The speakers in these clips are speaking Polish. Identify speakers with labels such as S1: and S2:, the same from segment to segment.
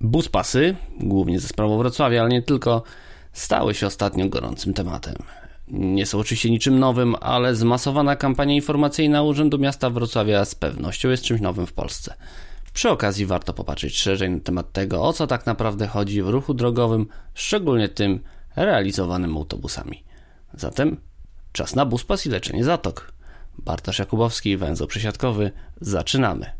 S1: Buspasy, głównie ze sprawą Wrocławia, ale nie tylko, stały się ostatnio gorącym tematem. Nie są oczywiście niczym nowym, ale zmasowana kampania informacyjna Urzędu Miasta Wrocławia z pewnością jest czymś nowym w Polsce. Przy okazji warto popatrzeć szerzej na temat tego, o co tak naprawdę chodzi w ruchu drogowym, szczególnie tym realizowanym autobusami. Zatem czas na buspas i leczenie zatok. Bartosz Jakubowski, węzeł przesiadkowy. Zaczynamy.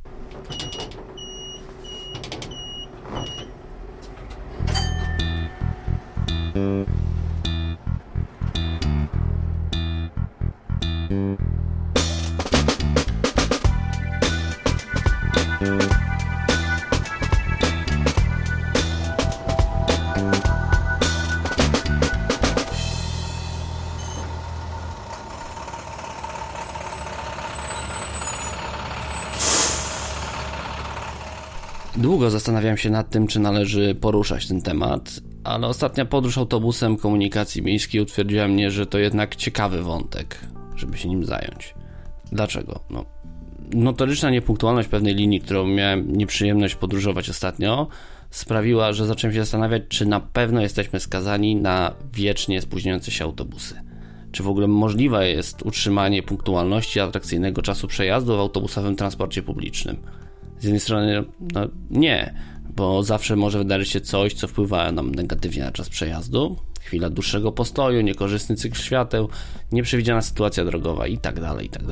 S1: Długo zastanawiałem się nad tym, czy należy poruszać ten temat, ale ostatnia podróż autobusem komunikacji miejskiej utwierdziła mnie, że to jednak ciekawy wątek, żeby się nim zająć. Dlaczego? No, notoryczna niepunktualność pewnej linii, którą miałem nieprzyjemność podróżować ostatnio, sprawiła, że zacząłem się zastanawiać, czy na pewno jesteśmy skazani na wiecznie spóźniające się autobusy. Czy w ogóle możliwe jest utrzymanie punktualności atrakcyjnego czasu przejazdu w autobusowym transporcie publicznym? Z jednej strony, no nie, bo zawsze może wydarzyć się coś, co wpływa nam negatywnie na czas przejazdu. Chwila dłuższego postoju, niekorzystny cykl świateł, nieprzewidziana sytuacja drogowa i tak dalej, i tak.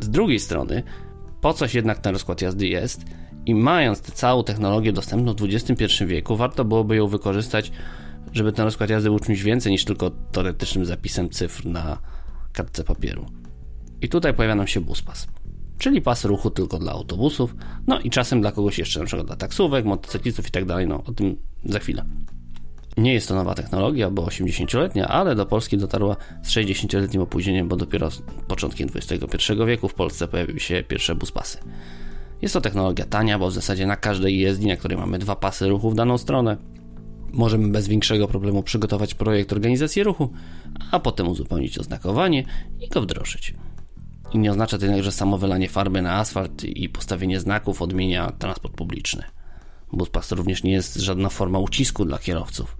S1: Z drugiej strony, po coś jednak ten rozkład jazdy jest i mając tę całą technologię dostępną w XXI wieku, warto byłoby ją wykorzystać, żeby ten rozkład jazdy był czymś więcej niż tylko teoretycznym zapisem cyfr na kartce papieru. I tutaj pojawia nam się buspas czyli pas ruchu tylko dla autobusów, no i czasem dla kogoś jeszcze, przykład dla taksówek, motocyklistów i tak dalej, no o tym za chwilę. Nie jest to nowa technologia, bo 80-letnia, ale do Polski dotarła z 60-letnim opóźnieniem, bo dopiero początkiem XXI wieku w Polsce pojawiły się pierwsze buspasy. Jest to technologia tania, bo w zasadzie na każdej jezdni, na której mamy dwa pasy ruchu w daną stronę, możemy bez większego problemu przygotować projekt organizacji ruchu, a potem uzupełnić oznakowanie i go wdrożyć. Nie oznacza to jednak, że samo wylanie farby na asfalt i postawienie znaków odmienia transport publiczny. Buspas również nie jest żadna forma ucisku dla kierowców.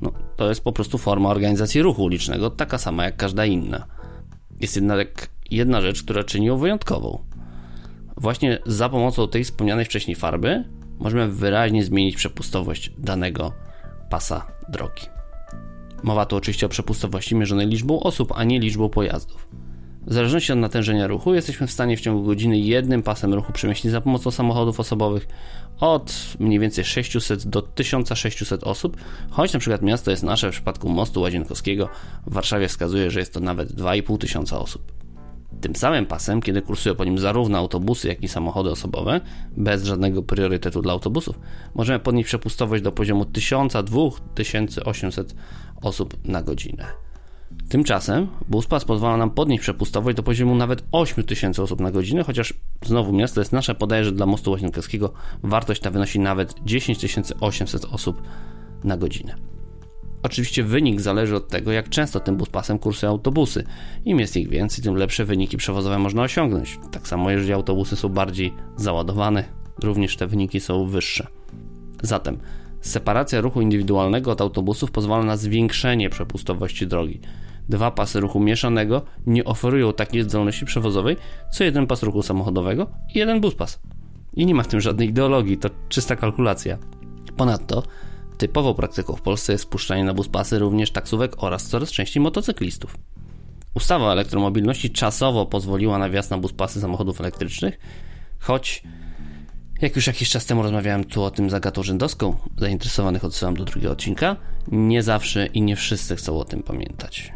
S1: No, to jest po prostu forma organizacji ruchu ulicznego, taka sama jak każda inna. Jest jednak jedna rzecz, która czyni ją wyjątkową. Właśnie za pomocą tej wspomnianej wcześniej farby możemy wyraźnie zmienić przepustowość danego pasa drogi. Mowa tu oczywiście o przepustowości mierzonej liczbą osób, a nie liczbą pojazdów. W zależności od natężenia ruchu jesteśmy w stanie w ciągu godziny jednym pasem ruchu przemieścić za pomocą samochodów osobowych od mniej więcej 600 do 1600 osób, choć na przykład miasto jest nasze w przypadku mostu Łazienkowskiego w Warszawie wskazuje, że jest to nawet 2500 osób. Tym samym pasem, kiedy kursują po nim zarówno autobusy, jak i samochody osobowe, bez żadnego priorytetu dla autobusów, możemy podnieść przepustowość do poziomu 1000-2800 osób na godzinę. Tymczasem Buspas pozwala nam podnieść przepustowość do poziomu nawet 8000 osób na godzinę, chociaż znowu miasto jest nasze podaje, że dla mostu Łazienkowskiego wartość ta wynosi nawet 10 800 osób na godzinę. Oczywiście wynik zależy od tego, jak często tym buspasem kursują autobusy. Im jest ich więcej, tym lepsze wyniki przewozowe można osiągnąć. Tak samo, jeżeli autobusy są bardziej załadowane, również te wyniki są wyższe. Zatem separacja ruchu indywidualnego od autobusów pozwala na zwiększenie przepustowości drogi dwa pasy ruchu mieszanego nie oferują takiej zdolności przewozowej, co jeden pas ruchu samochodowego i jeden buspas. I nie ma w tym żadnej ideologii, to czysta kalkulacja. Ponadto typową praktyką w Polsce jest spuszczanie na buspasy również taksówek oraz coraz częściej motocyklistów. Ustawa o elektromobilności czasowo pozwoliła na wjazd na buspasy samochodów elektrycznych, choć jak już jakiś czas temu rozmawiałem tu o tym z Agatą Rzędowską, zainteresowanych odsyłam do drugiego odcinka, nie zawsze i nie wszyscy chcą o tym pamiętać.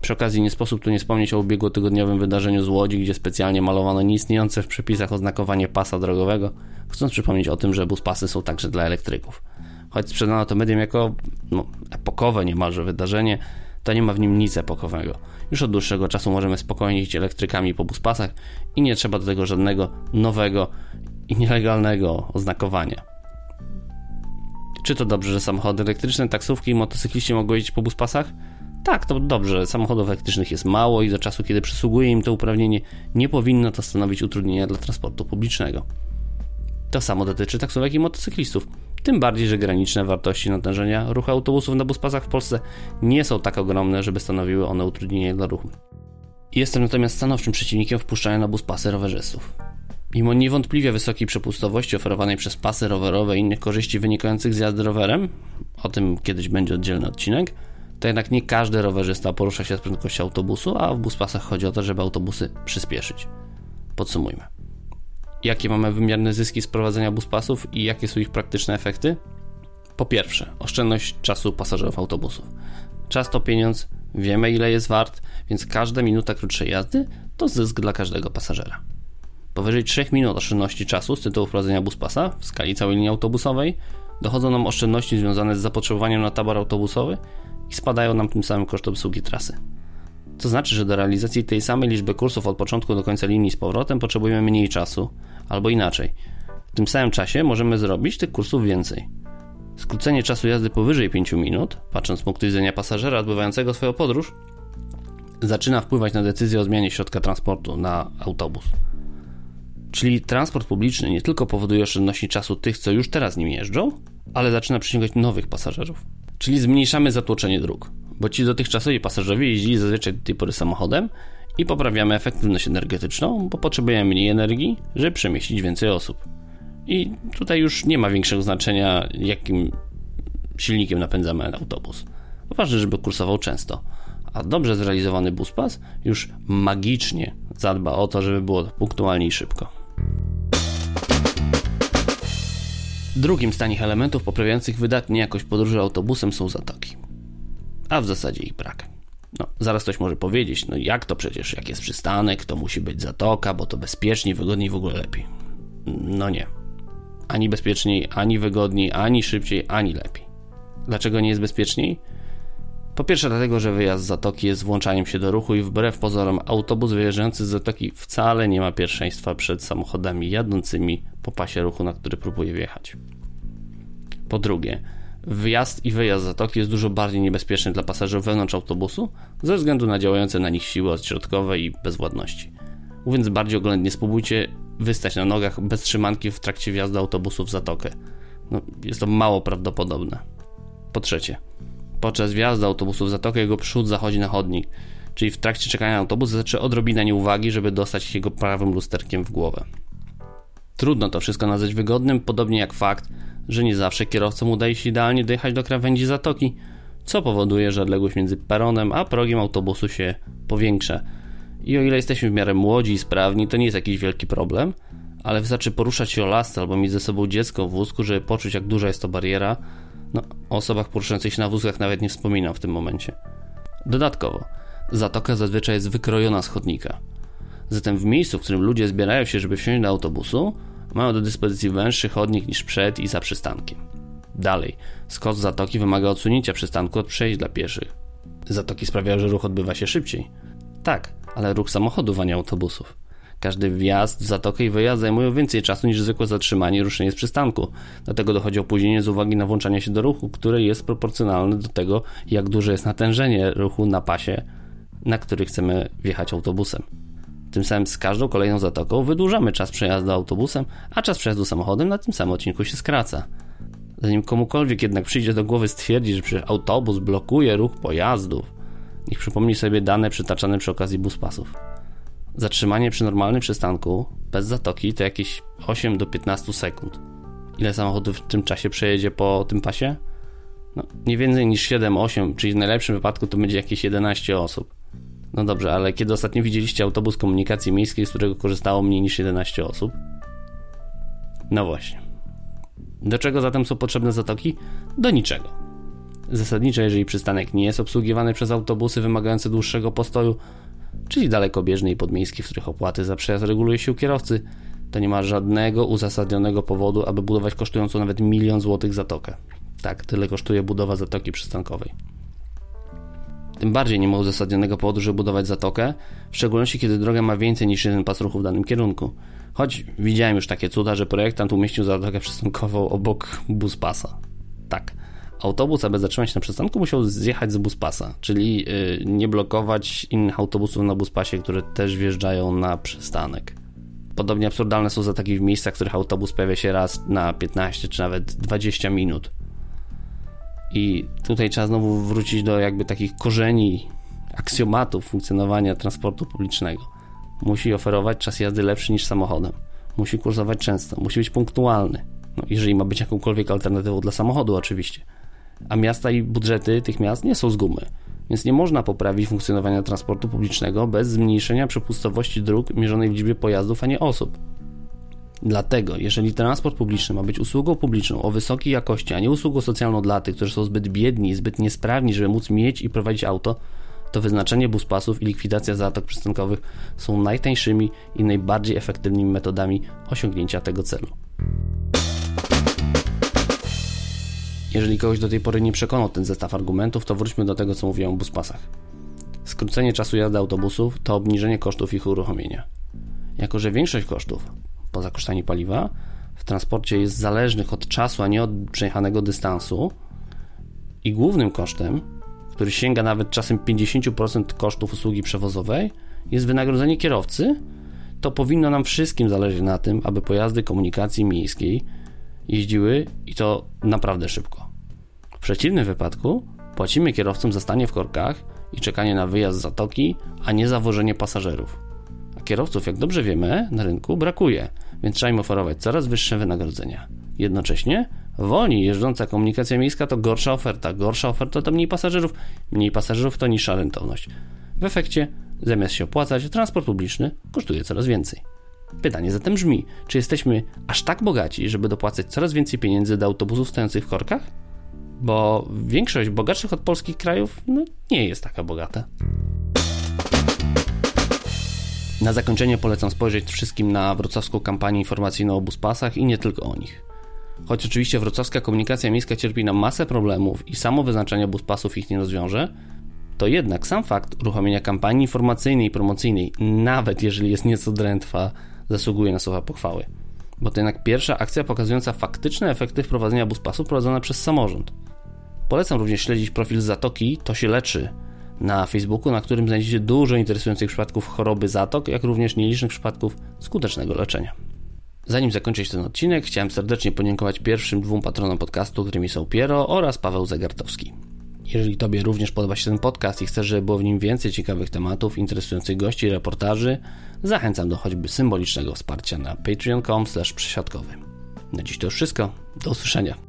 S1: Przy okazji nie sposób tu nie wspomnieć o ubiegłotygodniowym wydarzeniu z Łodzi, gdzie specjalnie malowano nieistniejące w przepisach oznakowanie pasa drogowego, chcąc przypomnieć o tym, że buspasy są także dla elektryków. Choć sprzedano to medium jako no, epokowe niemalże wydarzenie, to nie ma w nim nic epokowego. Już od dłuższego czasu możemy spokojnie iść elektrykami po buspasach i nie trzeba do tego żadnego nowego i nielegalnego oznakowania. Czy to dobrze, że samochody elektryczne, taksówki i motocykliści mogą jeździć po buspasach? Tak, to dobrze. Samochodów elektrycznych jest mało i do czasu, kiedy przysługuje im to uprawnienie, nie powinno to stanowić utrudnienia dla transportu publicznego. To samo dotyczy taksówek i motocyklistów. Tym bardziej, że graniczne wartości natężenia ruchu autobusów na buspasach w Polsce nie są tak ogromne, żeby stanowiły one utrudnienie dla ruchu. Jestem natomiast stanowczym przeciwnikiem wpuszczania na buspasy rowerzystów. Mimo niewątpliwie wysokiej przepustowości oferowanej przez pasy rowerowe i innych korzyści wynikających z jazdy rowerem, o tym kiedyś będzie oddzielny odcinek, to jednak nie każdy rowerzysta porusza się z prędkością autobusu, a w buspasach chodzi o to, żeby autobusy przyspieszyć. Podsumujmy. Jakie mamy wymierne zyski z prowadzenia buspasów i jakie są ich praktyczne efekty? Po pierwsze, oszczędność czasu pasażerów autobusów. Czas to pieniądz, wiemy ile jest wart, więc każda minuta krótszej jazdy to zysk dla każdego pasażera. Powyżej 3 minut oszczędności czasu z tytułu wprowadzenia buspasa w skali całej linii autobusowej dochodzą nam oszczędności związane z zapotrzebowaniem na tabor autobusowy i spadają nam tym samym koszty obsługi trasy. To znaczy, że do realizacji tej samej liczby kursów od początku do końca linii z powrotem potrzebujemy mniej czasu, albo inaczej. W tym samym czasie możemy zrobić tych kursów więcej. Skrócenie czasu jazdy powyżej 5 minut, patrząc z punktu widzenia pasażera odbywającego swoją podróż, zaczyna wpływać na decyzję o zmianie środka transportu na autobus. Czyli transport publiczny nie tylko powoduje oszczędności czasu tych, co już teraz nim jeżdżą, ale zaczyna przyciągać nowych pasażerów. Czyli zmniejszamy zatłoczenie dróg, bo ci dotychczasowi pasażerowie jeździli zazwyczaj do tej pory samochodem i poprawiamy efektywność energetyczną, bo potrzebujemy mniej energii, żeby przemieścić więcej osób. I tutaj już nie ma większego znaczenia, jakim silnikiem napędzamy autobus. Ważne, żeby kursował często. A dobrze zrealizowany buspas już magicznie zadba o to, żeby było punktualnie i szybko. Drugim z tanich elementów poprawiających wydatnie jakość podróży autobusem są zatoki. A w zasadzie ich brak. No, zaraz ktoś może powiedzieć, no jak to przecież, jak jest przystanek, to musi być zatoka, bo to bezpieczniej, wygodniej, w ogóle lepiej. No nie. Ani bezpieczniej, ani wygodniej, ani szybciej, ani lepiej. Dlaczego nie jest bezpieczniej? Po pierwsze dlatego, że wyjazd z zatoki jest włączaniem się do ruchu i wbrew pozorom autobus wyjeżdżający z zatoki wcale nie ma pierwszeństwa przed samochodami jadącymi po pasie ruchu, na który próbuje wjechać. Po drugie, wjazd i wyjazd z zatoki jest dużo bardziej niebezpieczny dla pasażerów wewnątrz autobusu ze względu na działające na nich siły odśrodkowe i bezwładności. Mówiąc bardziej oględnie, spróbujcie wystać na nogach bez trzymanki w trakcie wjazdu autobusu w zatokę. No, jest to mało prawdopodobne. Po trzecie, podczas wjazdu autobusu w zatokę jego przód zachodzi na chodnik, czyli w trakcie czekania na autobus zaczyna odrobina nieuwagi, żeby dostać jego prawym lusterkiem w głowę. Trudno to wszystko nazwać wygodnym, podobnie jak fakt, że nie zawsze kierowcom udaje się idealnie dojechać do krawędzi zatoki, co powoduje, że odległość między peronem a progiem autobusu się powiększa. I o ile jesteśmy w miarę młodzi i sprawni, to nie jest jakiś wielki problem, ale wystarczy poruszać się o lasce albo mieć ze sobą dziecko w wózku, żeby poczuć, jak duża jest to bariera. No, o osobach poruszających się na wózkach nawet nie wspominam w tym momencie. Dodatkowo, zatoka zazwyczaj jest wykrojona z chodnika. Zatem w miejscu, w którym ludzie zbierają się, żeby wsiąść do autobusu, mają do dyspozycji węższy chodnik niż przed i za przystankiem. Dalej, skos zatoki wymaga odsunięcia przystanku od przejść dla pieszych. Zatoki sprawiają, że ruch odbywa się szybciej. Tak, ale ruch samochodów, a nie autobusów. Każdy wjazd w zatokę i wyjazd zajmują więcej czasu niż zwykłe zatrzymanie i ruszenie z przystanku. Dlatego dochodzi opóźnienie z uwagi na włączanie się do ruchu, które jest proporcjonalne do tego, jak duże jest natężenie ruchu na pasie, na który chcemy wjechać autobusem. Tym samym z każdą kolejną zatoką wydłużamy czas przejazdu autobusem, a czas przejazdu samochodem na tym samym odcinku się skraca. Zanim komukolwiek jednak przyjdzie do głowy stwierdzić, że przecież autobus blokuje ruch pojazdów, niech przypomni sobie dane przytaczane przy okazji buspasów. Zatrzymanie przy normalnym przystanku bez zatoki to jakieś 8 do 15 sekund. Ile samochodów w tym czasie przejedzie po tym pasie? No, nie więcej niż 7-8, czyli w najlepszym wypadku to będzie jakieś 11 osób. No dobrze, ale kiedy ostatnio widzieliście autobus komunikacji miejskiej, z którego korzystało mniej niż 11 osób? No właśnie. Do czego zatem są potrzebne zatoki? Do niczego. Zasadniczo, jeżeli przystanek nie jest obsługiwany przez autobusy wymagające dłuższego postoju, czyli dalekobieżne i podmiejskie, w których opłaty za przejazd reguluje się u kierowcy, to nie ma żadnego uzasadnionego powodu, aby budować kosztującą nawet milion złotych zatokę. Tak, tyle kosztuje budowa zatoki przystankowej. Tym bardziej nie ma uzasadnionego powodu, żeby budować zatokę, w szczególności kiedy droga ma więcej niż jeden pas ruchu w danym kierunku. Choć widziałem już takie cuda, że projektant umieścił zatokę przystankową obok buspasa. Tak, autobus, aby zatrzymać się na przystanku, musiał zjechać z buspasa, czyli yy, nie blokować innych autobusów na buspasie, które też wjeżdżają na przystanek. Podobnie absurdalne są zataki w miejscach, w których autobus pojawia się raz na 15 czy nawet 20 minut. I tutaj trzeba znowu wrócić do jakby takich korzeni, aksjomatów funkcjonowania transportu publicznego. Musi oferować czas jazdy lepszy niż samochodem. Musi kursować często, musi być punktualny. No, jeżeli ma być jakąkolwiek alternatywą dla samochodu, oczywiście. A miasta i budżety tych miast nie są z gumy. Więc nie można poprawić funkcjonowania transportu publicznego bez zmniejszenia przepustowości dróg mierzonej w liczbie pojazdów, a nie osób. Dlatego, jeżeli transport publiczny ma być usługą publiczną o wysokiej jakości, a nie usługą socjalną dla tych, którzy są zbyt biedni, zbyt niesprawni, żeby móc mieć i prowadzić auto, to wyznaczenie buspasów i likwidacja zatok przystankowych są najtańszymi i najbardziej efektywnymi metodami osiągnięcia tego celu. Jeżeli kogoś do tej pory nie przekonał ten zestaw argumentów, to wróćmy do tego, co mówiłem o buspasach. Skrócenie czasu jazdy autobusów to obniżenie kosztów ich uruchomienia. Jako, że większość kosztów, poza kosztami paliwa, w transporcie jest zależnych od czasu, a nie od przejechanego dystansu i głównym kosztem, który sięga nawet czasem 50% kosztów usługi przewozowej, jest wynagrodzenie kierowcy, to powinno nam wszystkim zależeć na tym, aby pojazdy komunikacji miejskiej jeździły i to naprawdę szybko. W przeciwnym wypadku płacimy kierowcom za stanie w korkach i czekanie na wyjazd z zatoki, a nie za wożenie pasażerów. A kierowców, jak dobrze wiemy, na rynku brakuje, więc trzeba im oferować coraz wyższe wynagrodzenia. Jednocześnie wolniej jeżdżąca komunikacja miejska to gorsza oferta, gorsza oferta to mniej pasażerów, mniej pasażerów to niższa rentowność. W efekcie, zamiast się opłacać, transport publiczny kosztuje coraz więcej. Pytanie zatem brzmi, czy jesteśmy aż tak bogaci, żeby dopłacać coraz więcej pieniędzy do autobusów stojących w korkach? Bo większość bogatszych od polskich krajów no, nie jest taka bogata. Na zakończenie polecam spojrzeć wszystkim na wrocławską kampanię informacyjną o buspasach i nie tylko o nich. Choć oczywiście wrocławska komunikacja miejska cierpi na masę problemów i samo wyznaczenie buspasów ich nie rozwiąże, to jednak sam fakt uruchomienia kampanii informacyjnej i promocyjnej, nawet jeżeli jest nieco drętwa, zasługuje na słowa pochwały. Bo to jednak pierwsza akcja pokazująca faktyczne efekty wprowadzenia buspasów prowadzona przez samorząd. Polecam również śledzić profil Zatoki To się leczy na Facebooku, na którym znajdziecie dużo interesujących przypadków choroby zatok, jak również nielicznych przypadków skutecznego leczenia. Zanim zakończyć ten odcinek, chciałem serdecznie podziękować pierwszym dwóm patronom podcastu, którymi są Piero oraz Paweł Zegartowski. Jeżeli Tobie również podoba się ten podcast i chcesz, żeby było w nim więcej ciekawych tematów, interesujących gości i reportaży, zachęcam do choćby symbolicznego wsparcia na patreon.com. Na dziś to już wszystko. Do usłyszenia.